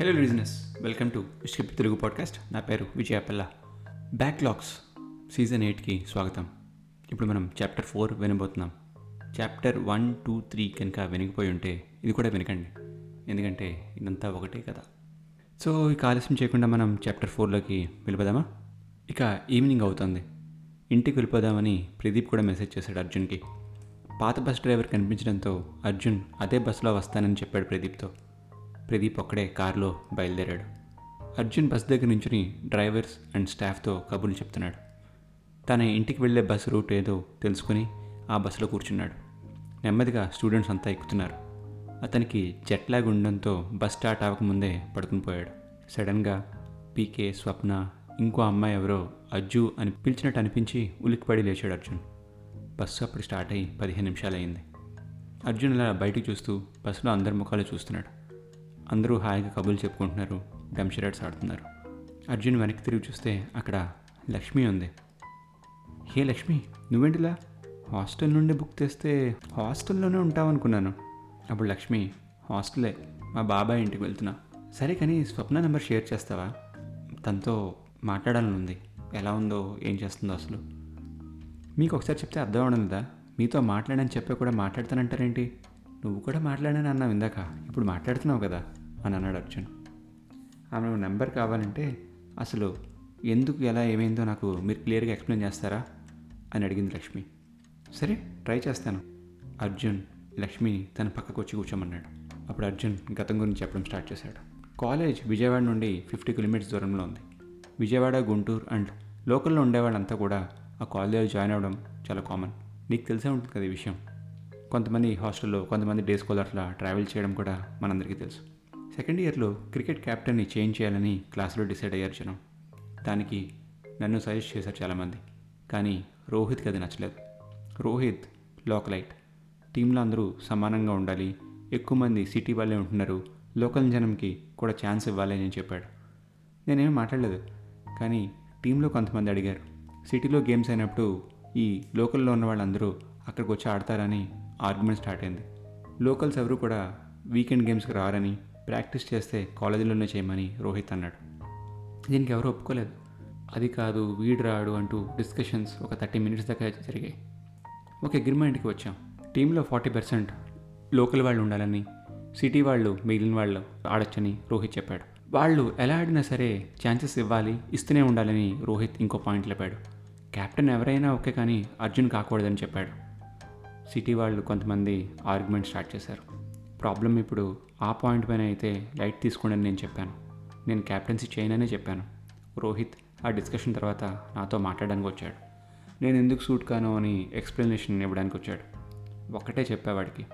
Hello listeners welcome to script Telugu podcast నా పేరు Vijayapalla backlogs season ఎయిట్కి స్వాగతం. ఇప్పుడు మనం చాప్టర్ ఫోర్ వినబోతున్నాం. చాప్టర్ వన్ టూ త్రీ కనుక వినిగిపోయి ఉంటే ఇది కూడా వినకండి. ఎందుకంటే ఇదంతా ఒకటే కదా. సో ఇక ఆలస్యం చేయకుండా మనం చాప్టర్ ఫోర్లోకి వెళ్ళిపోదామా? ఇక ఈవినింగ్ అవుతుంది. ఇంటికి వెళ్ళిపోదామని ప్రదీప్ కూడా మెసేజ్ చేశాడు అర్జున్కి. పాత బస్ డ్రైవర్ కనిపించడంతో అర్జున్ అదే బస్సులో వస్తానని చెప్పాడు ప్రదీప్తో. ప్రదీప్ ఒక్కడే కారులో బయలుదేరాడు. అర్జున్ బస్ దగ్గర నుంచుని డ్రైవర్స్ అండ్ స్టాఫ్తో కబుర్లు చెప్తున్నాడు. తన ఇంటికి వెళ్ళే బస్ రూట్ ఏదో తెలుసుకుని ఆ బస్సులో కూర్చున్నాడు. నెమ్మదిగా స్టూడెంట్స్ అంతా ఎక్కుతున్నారు. అతనికి జెట్ లాగ్ ఉండడంతో బస్ స్టార్ట్ అవ్వకముందే పడుకుని పోయాడు. సడన్గా పీకే స్వప్న ఇంకో అమ్మాయి ఎవరో అజ్జు అని పిలిచినట్టు అనిపించి ఉలిక్కిపడి లేచాడు అర్జున్. బస్సు అప్పుడు స్టార్ట్ అయ్యి పదిహేను నిమిషాలు అయింది అర్జున్ అలా బయటకు చూస్తూ బస్సులో అందరి ముఖాలు చూస్తున్నాడు. అందరూ హాయిగా కబుర్లు చెప్పుకుంటున్నారు. డమ్షరాట్స్ ఆడుతున్నారు. అర్జున్ వెనక్కి తిరిగి చూస్తే అక్కడ లక్ష్మి ఉంది. హే లక్ష్మి నువ్వేంటిలా? హాస్టల్ నుండి బుక్ చేస్తే హాస్టల్లోనే ఉంటావు అనుకున్నాను అప్పుడు లక్ష్మి హాస్టలే మా బాబాయ్ ఇంటికి వెళ్తున్నా. సరే కానీ స్వప్న నెంబర్ షేర్ చేస్తావా? తనతో మాట్లాడాలని ఉంది. ఎలా ఉందో ఏం చేస్తుందో అసలు. మీకు ఒకసారి చెప్తే అర్థం అవడం లేదా? మీతో మాట్లాడని చెప్పే కూడా మాట్లాడతానంటారేంటి? నువ్వు కూడా మాట్లాడాను అన్నావు ఇందాక. ఇప్పుడు మాట్లాడుతున్నావు కదా. అని అన్నాడు అర్జున్. ఆమె నెంబర్ కావాలంటే అసలు ఎందుకు ఎలా ఏమైందో నాకు మీరు క్లియర్గా ఎక్స్ప్లెయిన్ చేస్తారా? అని అడిగింది లక్ష్మి. సరే ట్రై చేస్తాను. అర్జున్ లక్ష్మిని తన పక్కకు వచ్చి కూర్చోమన్నాడు. అప్పుడు అర్జున్ గతం గురించి చెప్పడం స్టార్ట్ చేశాడు. కాలేజ్ విజయవాడ నుండి ఫిఫ్టీ కిలోమీటర్స్ దూరంలో ఉంది. విజయవాడ గుంటూరు అండ్ లోకల్లో ఉండేవాళ్ళంతా కూడా ఆ కాలేజ్ జాయిన్ అవ్వడం చాలా కామన్. నీకు తెలిసే ఉంటుంది కదా ఈ విషయం. కొంతమంది హాస్టల్లో కొంతమంది డే అట్లా ట్రావెల్ చేయడం కూడా మనందరికీ తెలుసు. సెకండ్ ఇయర్లో క్రికెట్ క్యాప్టెన్ని చేంజ్ చేయాలని క్లాస్లో డిసైడ్ అయ్యారు జనం. దానికి నన్ను సజెస్ట్ చేశారు చాలామంది. కానీ రోహిత్కి అది నచ్చలేదు. రోహిత్ లోకలైట్ టీంలో అందరూ సమానంగా ఉండాలి. ఎక్కువ మంది సిటీ వాళ్ళే ఉంటున్నారు. లోకల్ జనంకి కూడా ఛాన్స్ ఇవ్వాలి అని చెప్పాడు. నేనేం మాట్లాడలేదు. కానీ టీంలో కొంతమంది అడిగారు. సిటీలో గేమ్స్ అయినప్పుడు ఈ లోకల్లో ఉన్న వాళ్ళందరూ అక్కడికి వచ్చి ఆడతారని ఆర్గ్యుమెంట్ స్టార్ట్ అయింది. లోకల్స్ ఎవరు కూడా వీకెండ్ గేమ్స్కి రారని ప్రాక్టీస్ చేస్తే కాలేజీలోనే చేయమని రోహిత్ అన్నాడు. దీనికి ఎవరు ఒప్పుకోలేదు. అది కాదు వీడు రాడు అంటూ డిస్కషన్స్ ఒక థర్టీ మినిట్స్ దాకా జరిగాయి. ఒక అగ్రిమెంట్కి వచ్చాం. టీంలో ఫార్టీ పర్సెంట్ లోకల్ వాళ్ళు ఉండాలని సిటీ వాళ్ళు మిగిలిన వాళ్ళు ఆడొచ్చని రోహిత్ చెప్పాడు. వాళ్ళు ఎలా ఆడినా సరే ఛాన్సెస్ ఇవ్వాలి ఇస్తూనే ఉండాలని రోహిత్ ఇంకో పాయింట్ లేపాడు. కెప్టెన్ ఎవరైనా ఓకే కానీ అర్జున్ కాకూడదని చెప్పాడు. సిటీ వాళ్ళు కొంతమంది ఆర్గ్యుమెంట్ స్టార్ట్ చేశారు. ప్రాబ్లం ఇప్పుడు ఆ పాయింట్ పైన అయితే లైట్ తీసుకోండి అని నేను చెప్పాను. నేను క్యాప్టెన్సీ చేయననే చెప్పాను. రోహిత్ ఆ డిస్కషన్ తర్వాత నాతో మాట్లాడడానికి వచ్చాడు. నేను ఎందుకు సూట్ కాను అని ఎక్స్ప్లెనేషన్ ఇవ్వడానికి వచ్చాడు. ఒక్కటే చెప్పేవాడికి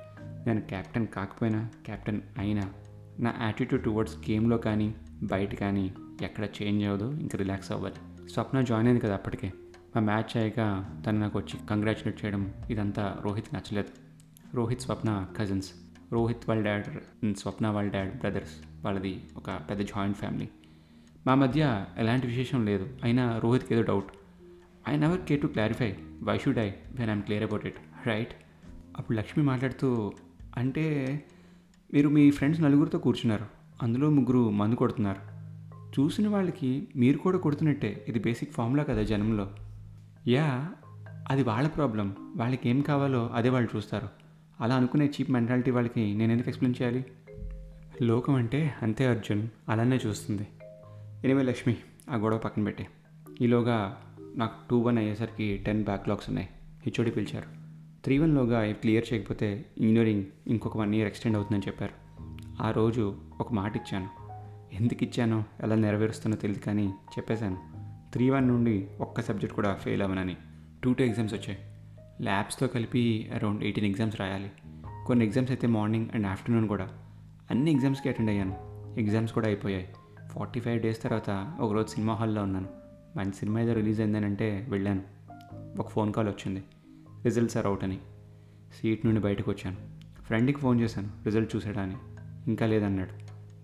నేను క్యాప్టెన్ కాకపోయినా క్యాప్టెన్ అయినా నా యాటిట్యూడ్ టువర్డ్స్ గేమ్లో కానీ బయట కానీ ఎక్కడ చేంజ్ అవ్వదు ఇంకా రిలాక్స్ అవ్వాలి స్వప్న జాయిన్ అయింది కదా అప్పటికే. మా మ్యాచ్ అయ్యాక తను నాకు వచ్చి కంగ్రాచులేట్ చేయడం ఇదంతా రోహిత్ నచ్చలేదు. రోహిత్ స్వప్న కజిన్స్ రోహిత్ వాళ్ళ డాడ్ స్వప్న వాళ్ళ డాడ్ బ్రదర్స్ వాళ్ళది ఒక పెద్ద జాయింట్ ఫ్యామిలీ మా మధ్య ఎలాంటి విశేషం లేదు. అయినా రోహిత్కి ఏదో doubt I never care to clarify why should I when I'm clear about it right అప్పుడు లక్ష్మి మాట్లాడుతూ అంటే మీరు మీ ఫ్రెండ్స్ నలుగురితో కూర్చున్నారు. అందులో ముగ్గురు మందు కొడుతున్నారు. చూసిన వాళ్ళకి మీరు కూడా కొడుతున్నట్టే. ఇది బేసిక్ ఫామ్లా కదా జనంలో. యా అది వాళ్ళ ప్రాబ్లం వాళ్ళకి ఏం కావాలో అదే వాళ్ళు చూస్తారు. అలా అనుకునే చీప్ మెంటాలిటీ వాళ్ళకి నేను ఎందుకు ఎక్స్ప్లెయిన్ చేయాలి? లోకం అంటే అంతే అర్జున్ అలానే చూస్తుంది. ఎనివే లక్ష్మి ఆ గొడవ పక్కన పెట్టే. ఈలోగా నాకు టూ వన్ అయ్యేసరికి టెన్ బ్యాక్లాగ్స్ ఉన్నాయి. హెచ్ఓడి పిలిచారు. త్రీ వన్లోగా క్లియర్ చేయకపోతే ఇంజనీరింగ్ ఇంకొక వన్ ఇయర్ ఎక్స్టెండ్ అవుతుందని చెప్పారు. ఆ రోజు ఒక మాట ఇచ్చాను. ఎందుకు ఇచ్చానో? ఎలా నెరవేరుస్తానో తెలియదు కానీ చెప్పేశాను. త్రీ వన్ నుండి ఒక్క సబ్జెక్ట్ కూడా ఫెయిల్ అవ్వనని. టూ టూ ఎగ్జామ్స్ వచ్చాయి. ల్యాబ్స్తో కలిపి అరౌండ్ ఎయిటీన్ ఎగ్జామ్స్ రాయాలి. కొన్ని ఎగ్జామ్స్ అయితే మార్నింగ్ అండ్ ఆఫ్టర్నూన్ కూడా. అన్ని ఎగ్జామ్స్కి అటెండ్ అయ్యాను. ఎగ్జామ్స్ కూడా అయిపోయాయి. ఫార్టీ ఫైవ్ డేస్ తర్వాత ఒకరోజు సినిమా హాల్లో ఉన్నాను. మంచి సినిమా ఏదో రిలీజ్ అయిందనంటే వెళ్ళాను. ఒక ఫోన్ కాల్ వచ్చింది. రిజల్ట్స్ ఆర్ అవుట్ అని. సీట్ నుండి బయటకు వచ్చాను. ఫ్రెండ్కి ఫోన్ చేశాను. రిజల్ట్ చూసాడని ఇంకా లేదన్నాడు.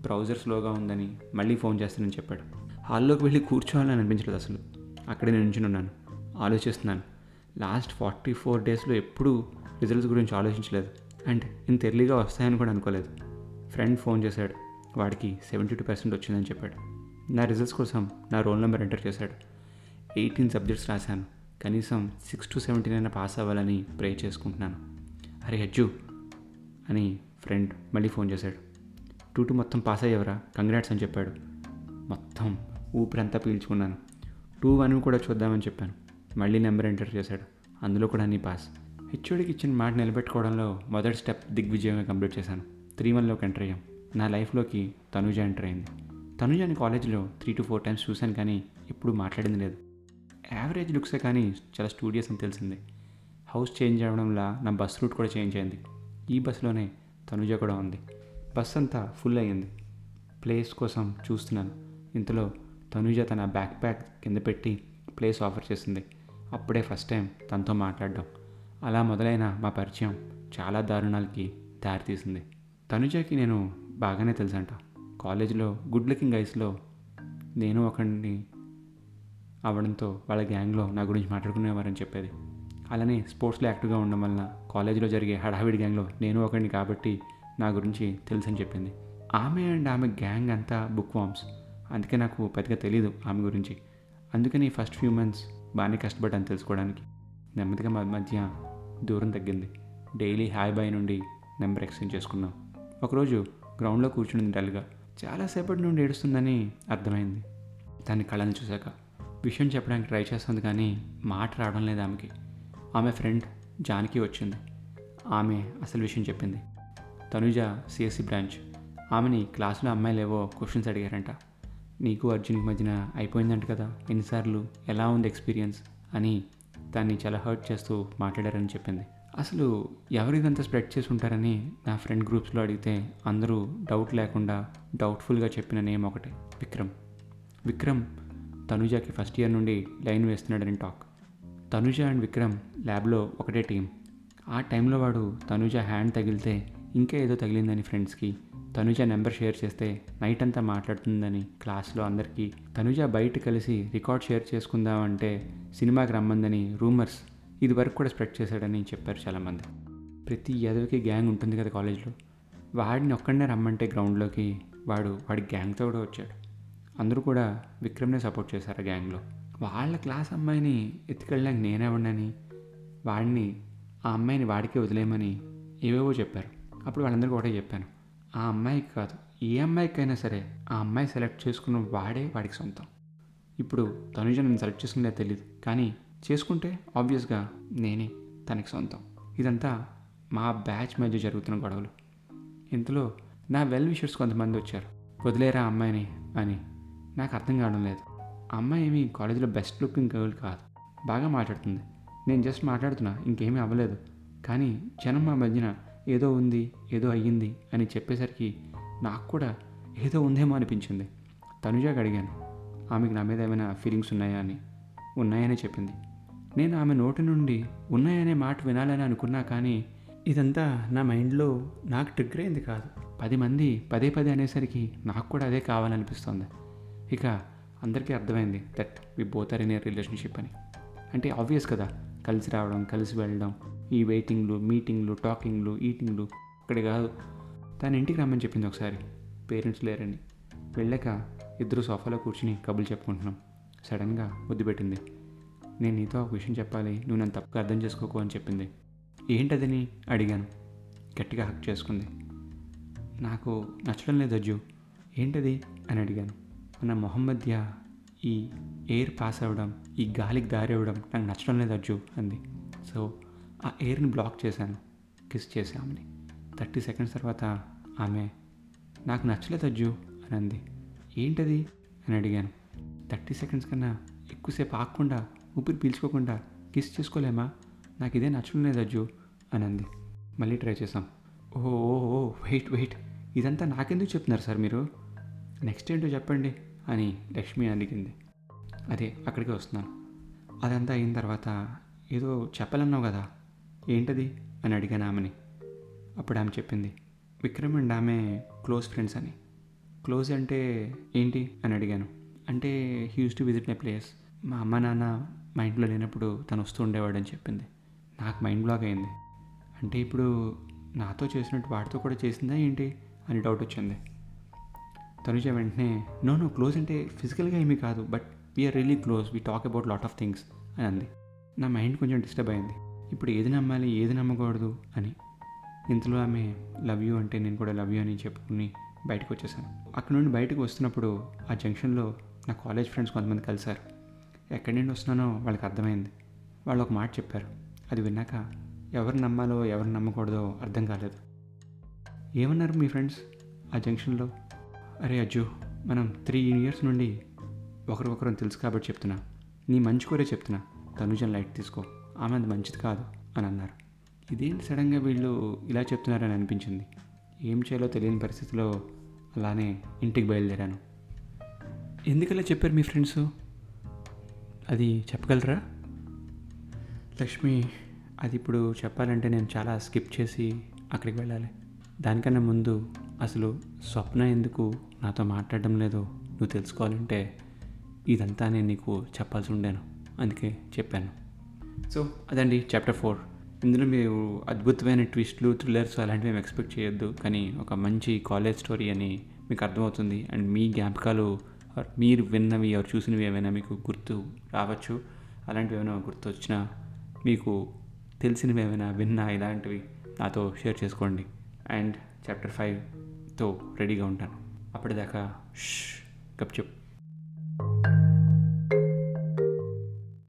బ్రౌజర్ స్లోగా ఉందని మళ్ళీ ఫోన్ చేస్తానని చెప్పాడు. హాల్లోకి వెళ్ళి కూర్చోవాలని అనిపించలేదు అసలు. అక్కడే నేను ఉన్నాను. ఆలోచిస్తున్నాను. లాస్ట్ ఫార్టీ ఫోర్ డేస్లో ఎప్పుడూ రిజల్ట్స్ గురించి ఆలోచించలేదు. అండ్ ఇంత ఎర్లీగా వస్తాయని కూడా అనుకోలేదు. ఫ్రెండ్ ఫోన్ చేశాడు. వాడికి సెవెంటీ టూ పర్సెంట్ వచ్చిందని చెప్పాడు. నా రిజల్ట్స్ కోసం నా రోల్ నెంబర్ ఎంటర్ చేశాడు. ఎయిటీన్ సబ్జెక్ట్స్ రాశాను. కనీసం సిక్స్ టు సెవెంటీన్ అయినా పాస్ అవ్వాలని ప్రే చేసుకుంటున్నాను. అరే అజ్జు అని ఫ్రెండ్ మళ్ళీ ఫోన్ చేశాడు. టూ టూ మొత్తం పాస్ అయ్యేవరా? కంగ్రాట్స్ అని చెప్పాడు. మొత్తం ఊపిరంతా పీల్చుకున్నాను. టూ వన్ కూడా చూద్దామని చెప్పాను. మళ్ళీ నెంబర్ ఎంటర్ చేశాడు. అందులో కూడా నీ పాస్. హెచ్ఓడికి ఇచ్చిన మాట నిలబెట్టుకోవడంలో మొదటి స్టెప్ దిగ్విజయంగా కంప్లీట్ చేశాను. త్రీ వన్లోకి ఎంటర్ అయ్యాం. నా లైఫ్లోకి తనుజ ఎంటర్ అయింది. తనుజాని కాలేజ్లో త్రీ టు ఫోర్ టైమ్స్ చూశాను కానీ ఎప్పుడు మాట్లాడింది లేదు. యావరేజ్ లుక్సే కానీ చాలా స్టూడియస్ అని తెలిసింది. హౌస్ చేంజ్ అవ్వడంలా నా బస్ రూట్ కూడా చేంజ్ అయింది. ఈ బస్సులోనే తనుజ కూడా ఉంది. బస్ అంతా ఫుల్ అయ్యింది. ప్లేస్ కోసం చూస్తున్నాను. ఇంతలో తనుజ తన బ్యాక్ ప్యాక్ కింద పెట్టి ప్లేస్ ఆఫర్ చేసింది. అప్పుడే ఫస్ట్ టైం తనతో మాట్లాడడం. అలా మొదలైన మా పరిచయం చాలా దారుణాలకి దారితీసింది తనుజకి నేను బాగానే తెలుసంట. కాలేజీలో గుడ్ లుకింగ్ ఐస్లో నేను ఒకడిని అవ్వడంతో వాళ్ళ గ్యాంగ్లో నా గురించి మాట్లాడుకునేవారని చెప్పేది. అలానే స్పోర్ట్స్లో యాక్టివ్గా ఉండడం వలన కాలేజీలో జరిగే హడావిడి గ్యాంగ్లో నేను ఒకడిని కాబట్టి నా గురించి తెలుసని చెప్పింది. ఆమె అండ్ ఆమె గ్యాంగ్ అంతా బుక్ వామ్స్ అందుకే నాకు పెద్దగా తెలియదు ఆమె గురించి. అందుకని ఫస్ట్ ఫ్యూ మంత్స్ బాగానే కష్టపడ్డాను తెలుసుకోవడానికి. నెమ్మదిగా మా మధ్య దూరం తగ్గింది. డైలీ హాయ్ బాయ్ నుండి నెంబర్ ఎక్స్చేంజ్ చేసుకున్నాం. ఒకరోజు గ్రౌండ్లో కూర్చుని డల్గా చాలాసేపటి నుండి ఏడుస్తుందని అర్థమైంది. దాని కళను చూశాక విషయం చెప్పడానికి ట్రై చేస్తుంది కానీ మాట రావడం లేదు ఆమెకి. ఆమె ఫ్రెండ్ జానకి వచ్చింది. ఆమె అసలు విషయం చెప్పింది. Tanuja CSC branch. ఆమెని క్లాసులో అమ్మాయిలేవో క్వశ్చన్స్ అడిగారంట. నీకు అర్జున్కి మధ్యన అయిపోయిందంట కదా ఎన్నిసార్లు? ఎలా ఉంది ఎక్స్పీరియన్స్? అని దాన్ని చాలా హర్ట్ చేస్తూ మాట్లాడారని చెప్పింది. అసలు ఎవరు ఇదంతా స్ప్రెడ్ చేసి ఉంటారని నా ఫ్రెండ్ గ్రూప్స్లో అడిగితే అందరూ డౌట్ లేకుండా డౌట్ఫుల్గా చెప్పిన నేమ్ ఒకటే విక్రమ్. విక్రమ్ తనుజాకి ఫస్ట్ ఇయర్ నుండి లైన్ వేస్తున్నాడని టాక్. తనుజ అండ్ విక్రమ్ ల్యాబ్లో ఒకటే టీం ఆ టైంలో వాడు తనుజ హ్యాండ్ తగిలితే ఇంకా ఏదో తగిలిందని ఫ్రెండ్స్కి. తనుజ నెంబర్ షేర్ చేస్తే నైట్ అంతా మాట్లాడుతుందని క్లాస్లో అందరికీ. తనుజ బయట కలిసి రికార్డ్ షేర్ చేసుకుందామంటే సినిమాకి రమ్మందని రూమర్స్ ఇది వరకు కూడా స్ప్రెడ్ చేశాడని చెప్పారు చాలామంది. ప్రతి ఎదవికి గ్యాంగ్ ఉంటుంది కదా కాలేజ్లో. వాడిని ఒక్కడనే రమ్మంటే గ్రౌండ్లోకి వాడు వాడి గ్యాంగ్తో కూడా వచ్చాడు. అందరూ కూడా విక్రమ్నే సపోర్ట్ చేశారు ఆ గ్యాంగ్లో. వాళ్ళ క్లాస్ అమ్మాయిని ఎత్తుకెళ్ళడానికి నేనే ఉండని వాడిని ఆ అమ్మాయిని వాడికే వదిలేయమని ఏవేవో చెప్పారు. అప్పుడు వాళ్ళందరికీ ఒకటే చెప్పాను ఆ అమ్మాయికి కాదు ఏ అమ్మాయికైనా సరే ఆ అమ్మాయి సెలెక్ట్ చేసుకున్న వాడే వాడికి సొంతం. ఇప్పుడు తనుజ నన్ను సెలెక్ట్ చేసుకునే తెలియదు కానీ చేసుకుంటే ఆబ్వియస్గా నేనే తనకి సొంతం. ఇదంతా మా బ్యాచ్ మధ్య జరుగుతున్న గొడవలు. ఇంతలో నా వెల్ విషర్స్ కొంతమంది వచ్చారు వదిలేరా అమ్మాయిని అని. నాకు అర్థం కావడం లేదు. అమ్మాయి ఏమి కాలేజీలో బెస్ట్ లుకింగ్ గర్ల్ కాదు బాగా మాట్లాడుతుంది. నేను జస్ట్ మాట్లాడుతున్నా ఇంకేమీ అవ్వలేదు. కానీ జనం మా మధ్యన ఏదో ఉంది ఏదో అయ్యింది అని చెప్పేసరికి నాకు కూడా ఏదో ఉందేమో అనిపించింది. తనుజాకి అడిగాను ఆమెకి నా మీద ఏమైనా ఫీలింగ్స్ ఉన్నాయా? అని. ఉన్నాయని చెప్పింది. నేను ఆమె నోటి నుండి ఉన్నాయనే మాట వినాలని అనుకున్నా కానీ ఇదంతా నా మైండ్లో నాకు ట్రిగ్గర్ అయింది కాదు. పది మంది పదే పదే అనేసరికి నాకు కూడా అదే కావాలనిపిస్తుంది. ఇక అందరికీ అర్థమైంది that we both are in relationship అని. అంటే ఆబ్వియస్ కదా కలిసి రావడం కలిసి వెళ్ళడం ఈ వెయిటింగ్లు మీటింగ్లు టాకింగ్లు ఈటింగ్లు అక్కడే కాదు. తన ఇంటికి రమ్మని చెప్పింది ఒకసారి. పేరెంట్స్ లేరని. వెళ్ళాక ఇద్దరు సోఫాలో కూర్చుని కబులు చెప్పుకుంటున్నాం. సడన్గా వద్దుపెట్టింది నేను నీతో ఒక విషయం చెప్పాలి. నువ్వు నన్ను తప్పుగా అర్థం చేసుకోకు అని చెప్పింది. ఏంటదని అడిగాను. గట్టిగా హక్ చేసుకుంది. నాకు నచ్చడం లేదు అజ్జు. ఏంటది అని అడిగాను. మన మొహం మధ్య ఈ ఎయిర్ పాస్ అవ్వడం ఈ గాలికి దారి అవ్వడం నాకు నచ్చడం లేదు అజ్జు అంది. సో ఆ ఎయిర్ని బ్లాక్ చేశాను. కిస్ చేసామని థర్టీ సెకండ్స్ తర్వాత ఆమె నాకు నచ్చలేదు అజ్జు అని అంది. ఏంటది? అని అడిగాను. థర్టీ సెకండ్స్ కన్నా ఎక్కువసేపు ఆగకుండా ఊపిరి పీల్చుకోకుండా కిస్ చేసుకోలేమా? నాకు ఇదే నచ్చలేదు అజ్జు అని అంది. మళ్ళీ ట్రై చేసాం ఓ ఓ ఓ వెయిట్ వెయిట్. ఇదంతా నాకెందుకు చెప్తున్నారు సార్ మీరు? నెక్స్ట్ ఏంటో చెప్పండి అని లక్ష్మి అడిగింది. అదే అక్కడికి వస్తున్నాను. అదంతా అయిన తర్వాత ఏదో చెప్పాలన్నావు కదా. ఏంటది? అని అడిగాను ఆమెని. అప్పుడు ఆమె చెప్పింది విక్రమ్ అండ్ ఆమె క్లోజ్ ఫ్రెండ్స్ అని. క్లోజ్ అంటే ఏంటి? అని అడిగాను. అంటే he uses to visit my place. మా అమ్మ నాన్న మా ఇంట్లో లేనప్పుడు తను వస్తూ ఉండేవాడు అని చెప్పింది. నాకు మైండ్ బ్లాక్ అయింది. అంటే ఇప్పుడు నాతో చేసినట్టు వాడితో కూడా చేసిందా ఏంటి? అని డౌట్ వచ్చింది. తనుజ వెంటనే నో నో క్లోజ్ అంటే ఫిజికల్గా ఏమీ కాదు but we are really close. We talk about lot of things. అని అంది. నా మైండ్ కొంచెం డిస్టర్బ్ అయింది. ఇప్పుడు ఏది నమ్మాలి ఏది నమ్మకూడదు అని. ఇంతలో ఆమె లవ్ యూ అంటే నేను కూడా లవ్ యూ అని చెప్పుకుని బయటకు వచ్చేసాను. అక్కడ నుండి బయటకు వస్తున్నప్పుడు ఆ జంక్షన్లో నా కాలేజ్ ఫ్రెండ్స్ కొంతమంది కలిశారు. ఎక్కడి నుండి వస్తున్నానో వాళ్ళకి అర్థమైంది. వాళ్ళు ఒక మాట చెప్పారు. అది విన్నాక ఎవరు నమ్మాలో ఎవరు నమ్మకూడదో అర్థం కాలేదు. ఏమన్నారు మీ ఫ్రెండ్స్ ఆ జంక్షన్లో? అరే అజ్జు మనం త్రీ ఇయర్స్ నుండి ఒకరికొకరం తెలుసు కాబట్టి చెప్తున్నా. నీ మంచి కోరే చెప్తున్నా. తనుజన్ లైట్ తీసుకో. ఆమె అది మంచిది కాదు అని అన్నారు. ఇదేంటి సడన్గా వీళ్ళు ఇలా చెప్తున్నారని అనిపించింది. ఏం చేయాలో తెలియని పరిస్థితిలో అలానే ఇంటికి బయలుదేరాను. ఎందుకలా చెప్పారు మీ ఫ్రెండ్స్? అది చెప్పగలరా? లక్ష్మి అది ఇప్పుడు చెప్పాలంటే నేను చాలా స్కిప్ చేసి అక్కడికి వెళ్ళాలి. దానికన్నా ముందు అసలు స్వప్న ఎందుకు నాతో మాట్లాడడం లేదో నువ్వు తెలుసుకోవాలంటే ఇదంతా నేను నీకు చెప్పాల్సి ఉండాను. అందుకే చెప్పాను. సో అదండి చాప్టర్ ఫోర్ ఇందులో మీరు అద్భుతమైన ట్విస్ట్లు థ్రిల్లర్స్ అలాంటివి మేము ఎక్స్పెక్ట్ చేయొద్దు. కానీ ఒక మంచి కాలేజ్ స్టోరీ అని మీకు అర్థమవుతుంది. అండ్ మీ జ్ఞాపకాలు మీరు విన్నవి ఎవరు చూసినవి ఏమైనా మీకు గుర్తు రావచ్చు. అలాంటివి ఏమైనా గుర్తు వచ్చినా మీకు తెలిసినవి ఏమైనా విన్నా ఇలాంటివి నాతో షేర్ చేసుకోండి. అండ్ చాప్టర్ ఫైవ్తో రెడీగా ఉంటాను. అప్పటిదాకా గప్ చెప్.